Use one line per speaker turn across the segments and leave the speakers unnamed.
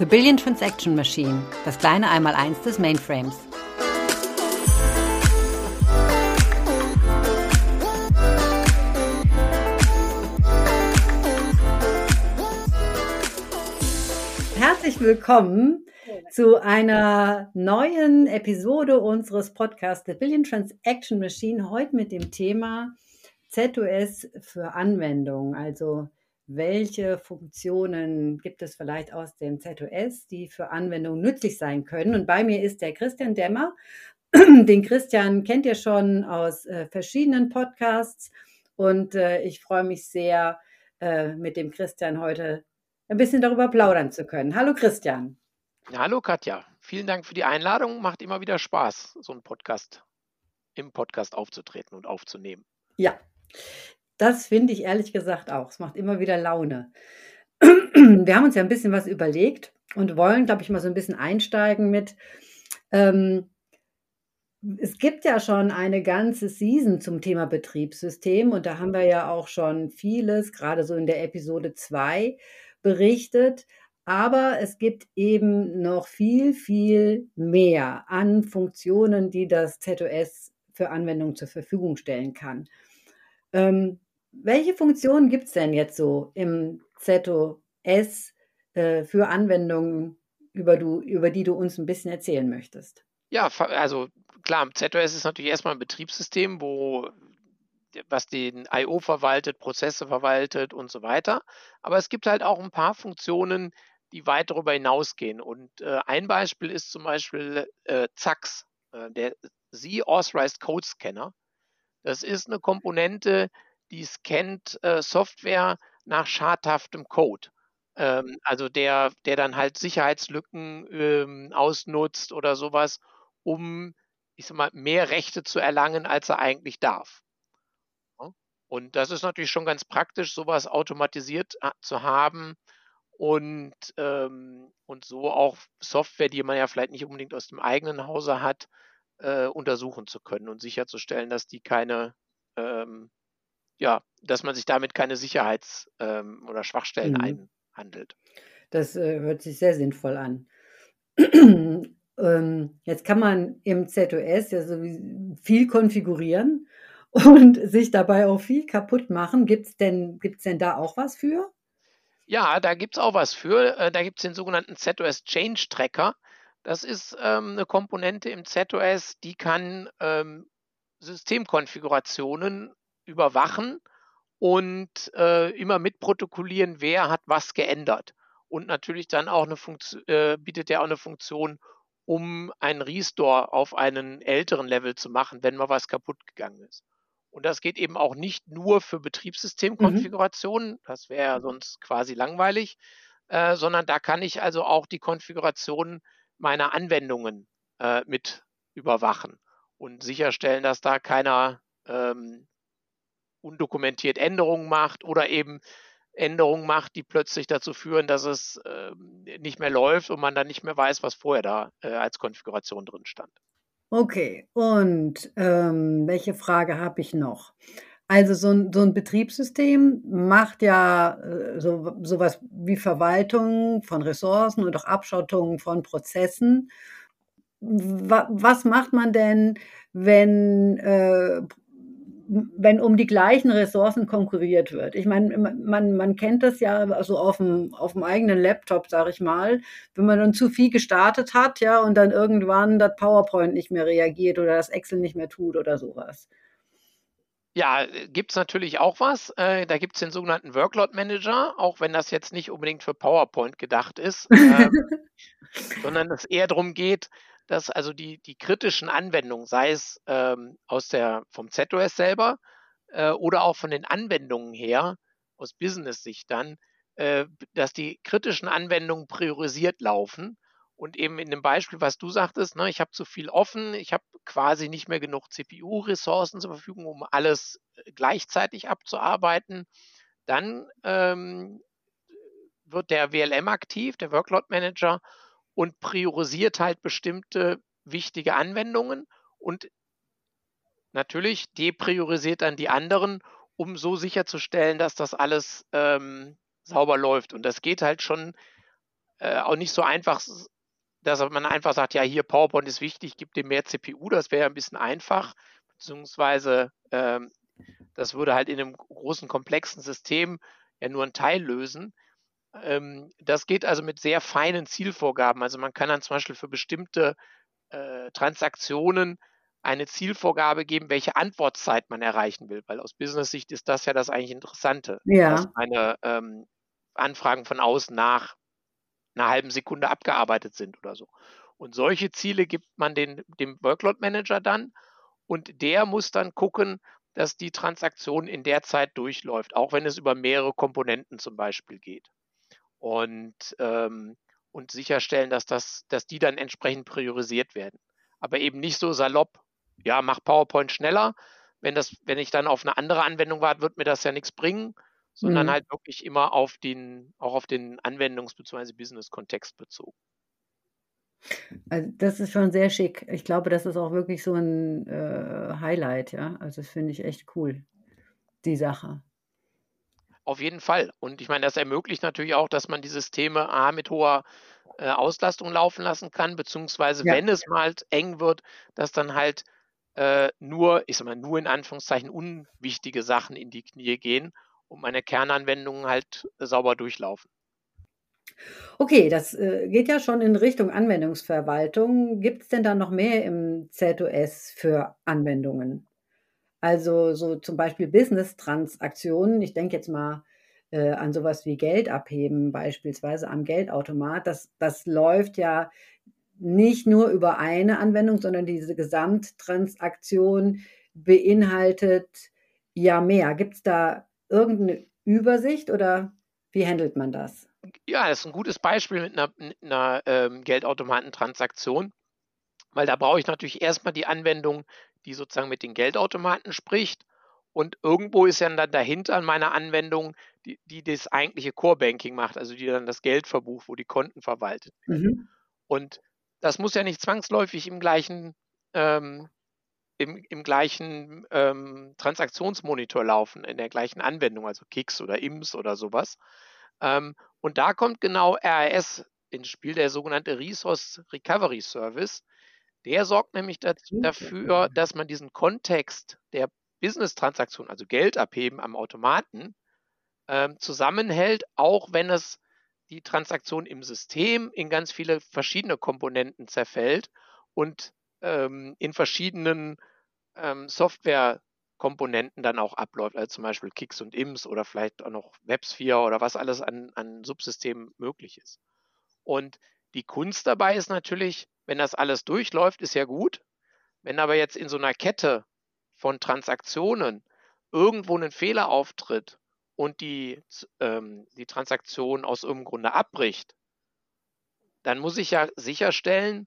The Billion Transaction Machine, das kleine Einmaleins des Mainframes. Herzlich willkommen zu einer neuen Episode unseres Podcasts The Billion Transaction Machine. Heute mit dem Thema ZOS für Anwendungen, also welche Funktionen gibt es vielleicht aus dem ZOS, die für Anwendungen nützlich sein können. Und bei mir ist der Christian Dämmer. Den Christian kennt ihr schon aus äh, verschiedenen Podcasts und äh, ich freue mich sehr, äh, mit dem Christian heute ein bisschen darüber plaudern zu können. Hallo Christian.
hallo Katja. Vielen Dank für die Einladung. Macht immer wieder Spaß, so einen Podcast im Podcast aufzutreten und aufzunehmen.
Ja, das finde ich ehrlich gesagt auch. Es macht immer wieder Laune. Wir haben uns ja ein bisschen was überlegt und wollen, glaube ich, mal so ein bisschen einsteigen mit. Ähm, es gibt ja schon eine ganze Season zum Thema Betriebssystem und da haben wir ja auch schon vieles, gerade so in der Episode 2, berichtet. Aber es gibt eben noch viel, viel mehr an Funktionen, die das ZOS für Anwendungen zur Verfügung stellen kann. Ähm, welche Funktionen gibt es denn jetzt so im ZOS äh, für Anwendungen, über, du, über die du uns ein bisschen erzählen möchtest?
Ja, also klar, ZOS ist natürlich erstmal ein Betriebssystem, wo was den I.O. verwaltet, Prozesse verwaltet und so weiter. Aber es gibt halt auch ein paar Funktionen, die weit darüber hinausgehen. Und äh, ein Beispiel ist zum Beispiel äh, ZAX, äh, der Z Authorized Code Scanner. Das ist eine Komponente, die scannt äh, Software nach schadhaftem Code. Ähm, also der, der dann halt Sicherheitslücken ähm, ausnutzt oder sowas, um, ich sag mal, mehr Rechte zu erlangen, als er eigentlich darf. Und das ist natürlich schon ganz praktisch, sowas automatisiert äh, zu haben und, ähm, und so auch Software, die man ja vielleicht nicht unbedingt aus dem eigenen Hause hat, äh, untersuchen zu können und sicherzustellen, dass die keine ähm, ja, dass man sich damit keine Sicherheits- ähm, oder Schwachstellen mhm. einhandelt.
Das äh, hört sich sehr sinnvoll an. ähm, jetzt kann man im ZOS ja so viel konfigurieren und sich dabei auch viel kaputt machen. Gibt es denn, gibt's denn da auch was für?
Ja, da gibt es auch was für. Äh, da gibt es den sogenannten ZOS Change Tracker. Das ist ähm, eine Komponente im ZOS, die kann ähm, Systemkonfigurationen überwachen und äh, immer mitprotokollieren, wer hat was geändert. Und natürlich dann auch eine Funktion, äh, bietet er auch eine Funktion, um einen Restore auf einen älteren Level zu machen, wenn mal was kaputt gegangen ist. Und das geht eben auch nicht nur für Betriebssystemkonfigurationen, mhm. das wäre ja sonst quasi langweilig, äh, sondern da kann ich also auch die Konfiguration meiner Anwendungen äh, mit überwachen und sicherstellen, dass da keiner ähm, undokumentiert Änderungen macht oder eben Änderungen macht, die plötzlich dazu führen, dass es äh, nicht mehr läuft und man dann nicht mehr weiß, was vorher da äh, als Konfiguration drin stand.
Okay, und ähm, welche Frage habe ich noch? Also so ein, so ein Betriebssystem macht ja äh, so sowas wie Verwaltung von Ressourcen und auch Abschottung von Prozessen. was macht man denn, wenn äh, wenn um die gleichen Ressourcen konkurriert wird. Ich meine, man, man kennt das ja also auf dem, auf dem eigenen Laptop, sage ich mal, wenn man dann zu viel gestartet hat, ja, und dann irgendwann das PowerPoint nicht mehr reagiert oder das Excel nicht mehr tut oder sowas.
Ja, gibt es natürlich auch was. Äh, da gibt es den sogenannten Workload Manager, auch wenn das jetzt nicht unbedingt für PowerPoint gedacht ist, äh, sondern es eher darum geht, dass also die, die kritischen Anwendungen, sei es ähm, aus der, vom ZOS selber äh, oder auch von den Anwendungen her, aus Business-Sicht dann, äh, dass die kritischen Anwendungen priorisiert laufen. Und eben in dem Beispiel, was du sagtest, ne, ich habe zu viel offen, ich habe quasi nicht mehr genug CPU-Ressourcen zur Verfügung, um alles äh, gleichzeitig abzuarbeiten. Dann ähm, wird der WLM aktiv, der Workload Manager, und priorisiert halt bestimmte wichtige Anwendungen und natürlich depriorisiert dann die anderen, um so sicherzustellen, dass das alles ähm, sauber läuft. Und das geht halt schon äh, auch nicht so einfach, dass man einfach sagt, ja, hier PowerPoint ist wichtig, gib dem mehr CPU, das wäre ja ein bisschen einfach, beziehungsweise ähm, das würde halt in einem großen, komplexen System ja nur einen Teil lösen. Ähm, das geht also mit sehr feinen Zielvorgaben. Also man kann dann zum Beispiel für bestimmte äh, Transaktionen eine Zielvorgabe geben, welche Antwortzeit man erreichen will, weil aus Business-Sicht ist das ja das eigentlich Interessante,
Ja.
dass meine ähm, Anfragen von außen nach einer halben Sekunde abgearbeitet sind oder so. Und solche Ziele gibt man den, dem Workload-Manager dann und der muss dann gucken, dass die Transaktion in der Zeit durchläuft, auch wenn es über mehrere Komponenten zum Beispiel geht. Und, ähm, und sicherstellen, dass, das, dass die dann entsprechend priorisiert werden. Aber eben nicht so salopp, ja, mach PowerPoint schneller. Wenn, das, wenn ich dann auf eine andere Anwendung warte, wird mir das ja nichts bringen, sondern
Mhm.
halt wirklich immer auf den, auch auf den Anwendungs- bzw. Business-Kontext bezogen.
Also das ist schon sehr schick. Ich glaube, das ist auch wirklich so ein äh, Highlight, ja. Also das finde ich echt cool, die Sache.
Auf jeden Fall. Und ich meine, das ermöglicht natürlich auch, dass man die Systeme A mit hoher äh, Auslastung laufen lassen kann, beziehungsweise
Ja.
wenn es mal eng wird, dass dann halt äh, nur, ich sag mal, nur in Anführungszeichen unwichtige Sachen in die Knie gehen und meine Kernanwendungen halt äh, sauber durchlaufen.
Okay, das äh, geht ja schon in Richtung Anwendungsverwaltung. Gibt es denn da noch mehr im ZOS für Anwendungen? Also so zum Beispiel Business-Transaktionen. Ich denke jetzt mal äh, an sowas wie Geld abheben, beispielsweise am Geldautomat. Das, das läuft ja nicht nur über eine Anwendung, sondern diese Gesamttransaktion beinhaltet ja mehr. Gibt es da irgendeine Übersicht oder wie handelt man das?
Ja, das ist ein gutes Beispiel mit einer, einer ähm, Geldautomatentransaktion, weil da brauche ich natürlich erstmal die Anwendung, die sozusagen mit den Geldautomaten spricht. Und irgendwo ist ja dann dahinter an meiner Anwendung, die, die das eigentliche Core-Banking macht, also die dann das Geld verbucht, wo die Konten verwaltet.
Mhm.
Und das muss ja nicht zwangsläufig im gleichen, ähm, im, im gleichen ähm, Transaktionsmonitor laufen, in der gleichen Anwendung, also Kix oder IMS oder sowas. Ähm, und da kommt genau RAS ins Spiel, der sogenannte Resource Recovery Service. Der sorgt nämlich dazu, dafür, dass man diesen Kontext der Business-Transaktion, also Geld abheben am Automaten, ähm, zusammenhält, auch wenn es die Transaktion im System in ganz viele verschiedene Komponenten zerfällt und ähm, in verschiedenen ähm, Softwarekomponenten dann auch abläuft, also zum Beispiel Kix und IMS oder vielleicht auch noch WebSphere oder was alles an, an Subsystemen möglich ist. Und die Kunst dabei ist natürlich, wenn das alles durchläuft, ist ja gut. Wenn aber jetzt in so einer Kette von Transaktionen irgendwo ein Fehler auftritt und die, ähm, die Transaktion aus irgendeinem Grunde abbricht, dann muss ich ja sicherstellen,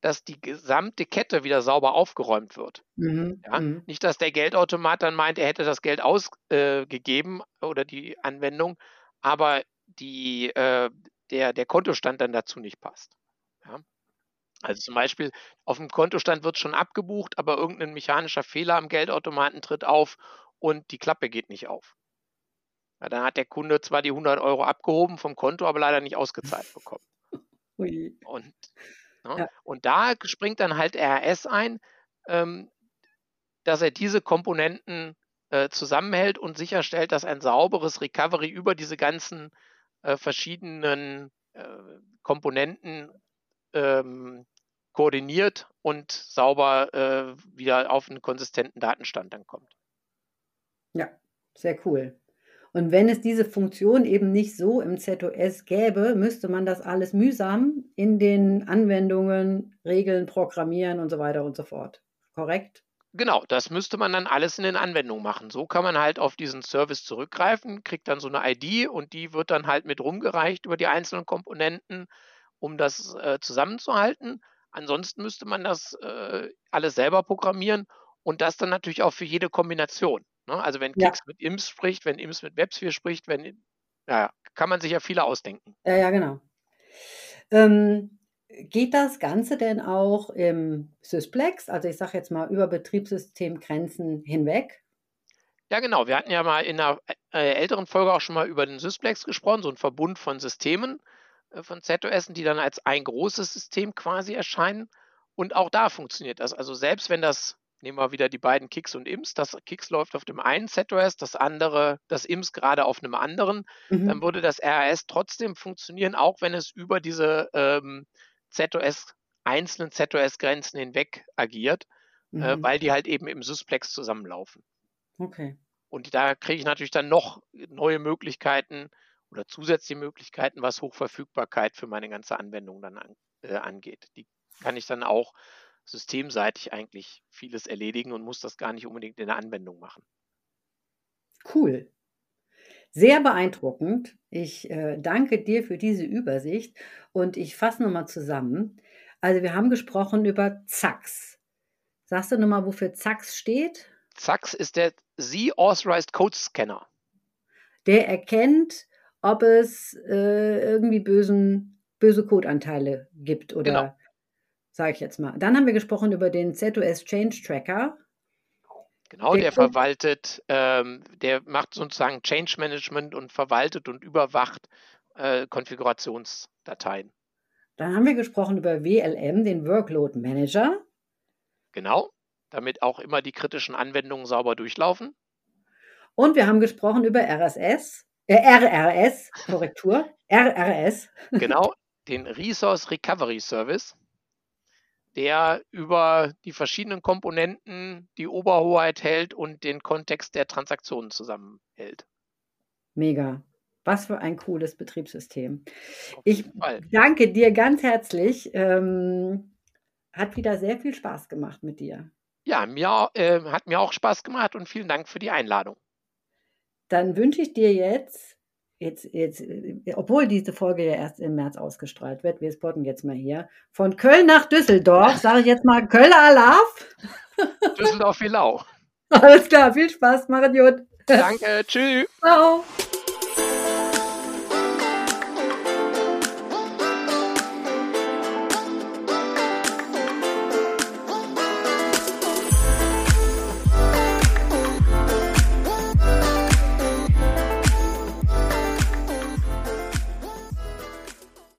dass die gesamte Kette wieder sauber aufgeräumt wird.
Mhm.
Ja?
Mhm.
Nicht, dass der Geldautomat dann meint, er hätte das Geld ausgegeben äh, oder die Anwendung, aber die, äh, der, der Kontostand dann dazu nicht passt. Also zum Beispiel auf dem Kontostand wird schon abgebucht, aber irgendein mechanischer Fehler am Geldautomaten tritt auf und die Klappe geht nicht auf. Ja, dann hat der Kunde zwar die 100 Euro abgehoben vom Konto, aber leider nicht ausgezahlt bekommen.
Ui.
Und, ne,
Ja.
und da springt dann halt RS ein, ähm, dass er diese Komponenten äh, zusammenhält und sicherstellt, dass ein sauberes Recovery über diese ganzen äh, verschiedenen äh, Komponenten ähm, koordiniert und sauber äh, wieder auf einen konsistenten Datenstand dann kommt.
Ja, sehr cool. Und wenn es diese Funktion eben nicht so im ZOS gäbe, müsste man das alles mühsam in den Anwendungen, Regeln programmieren und so weiter und so fort. Korrekt?
Genau, das müsste man dann alles in den Anwendungen machen. So kann man halt auf diesen Service zurückgreifen, kriegt dann so eine ID und die wird dann halt mit rumgereicht über die einzelnen Komponenten, um das äh, zusammenzuhalten. Ansonsten müsste man das äh, alles selber programmieren und das dann natürlich auch für jede Kombination. Ne? Also wenn
Ja.
Kix mit IMS spricht, wenn IMS mit WebSphere spricht, wenn, ja, kann man sich ja viele ausdenken.
Ja, ja, genau. Ähm, geht das Ganze denn auch im Sysplex, also ich sage jetzt mal über Betriebssystemgrenzen hinweg?
Ja, genau. Wir hatten ja mal in einer äh, älteren Folge auch schon mal über den Sysplex gesprochen, so ein Verbund von Systemen. Äh, von ZOS, die dann als ein großes System quasi erscheinen. Und auch da funktioniert das. Also selbst wenn das, nehmen wir wieder die beiden Kicks und IMS, das Kicks läuft auf dem einen ZOS, das andere, das IMS gerade auf einem anderen, mhm. dann würde das RAS trotzdem funktionieren, auch wenn es über diese ähm, ZOS, einzelnen ZOS-Grenzen hinweg agiert, äh, mhm. äh, weil die halt eben im Sysplex zusammenlaufen.
Okay.
Und da kriege ich natürlich dann noch neue Möglichkeiten oder zusätzliche Möglichkeiten, was Hochverfügbarkeit für meine ganze Anwendung dann an, äh, angeht. Die kann ich dann auch systemseitig eigentlich vieles erledigen und muss das gar nicht unbedingt in der Anwendung machen.
Cool. Sehr beeindruckend. Ich äh, danke dir für diese Übersicht und ich fasse nochmal zusammen. Also wir haben gesprochen über ZAX. Sagst du nochmal, wofür ZAX steht?
ZAX ist der Z-Authorized Code Scanner.
Der erkennt, ob es äh, irgendwie bösen, böse Codeanteile gibt oder genau. sage ich jetzt mal. Dann haben wir gesprochen über den ZOS Change Tracker.
Genau, der, der verwaltet, ähm, der macht sozusagen Change Management und verwaltet und überwacht äh, Konfigurationsdateien.
Dann haben wir gesprochen über WLM, den Workload Manager.
Genau, damit auch immer die kritischen Anwendungen sauber durchlaufen.
Und wir haben gesprochen über RSS, äh, RRS, Korrektur, RRS.
Genau, den Resource Recovery Service, der über die verschiedenen Komponenten die Oberhoheit hält und den Kontext der Transaktionen zusammenhält.
Mega. Was für ein cooles Betriebssystem. Ich danke dir ganz herzlich. Ähm, hat wieder sehr viel Spaß gemacht mit dir.
Ja, mir äh, hat mir auch Spaß gemacht und vielen Dank für die Einladung.
Dann wünsche ich dir jetzt, jetzt, jetzt, obwohl diese Folge ja erst im März ausgestrahlt wird, wir spotten jetzt mal hier, von Köln nach Düsseldorf, sage ich jetzt mal Köln Alaf.
Düsseldorf Lau.
Alles klar, viel Spaß, Marion.
Danke, tschüss.
Ciao.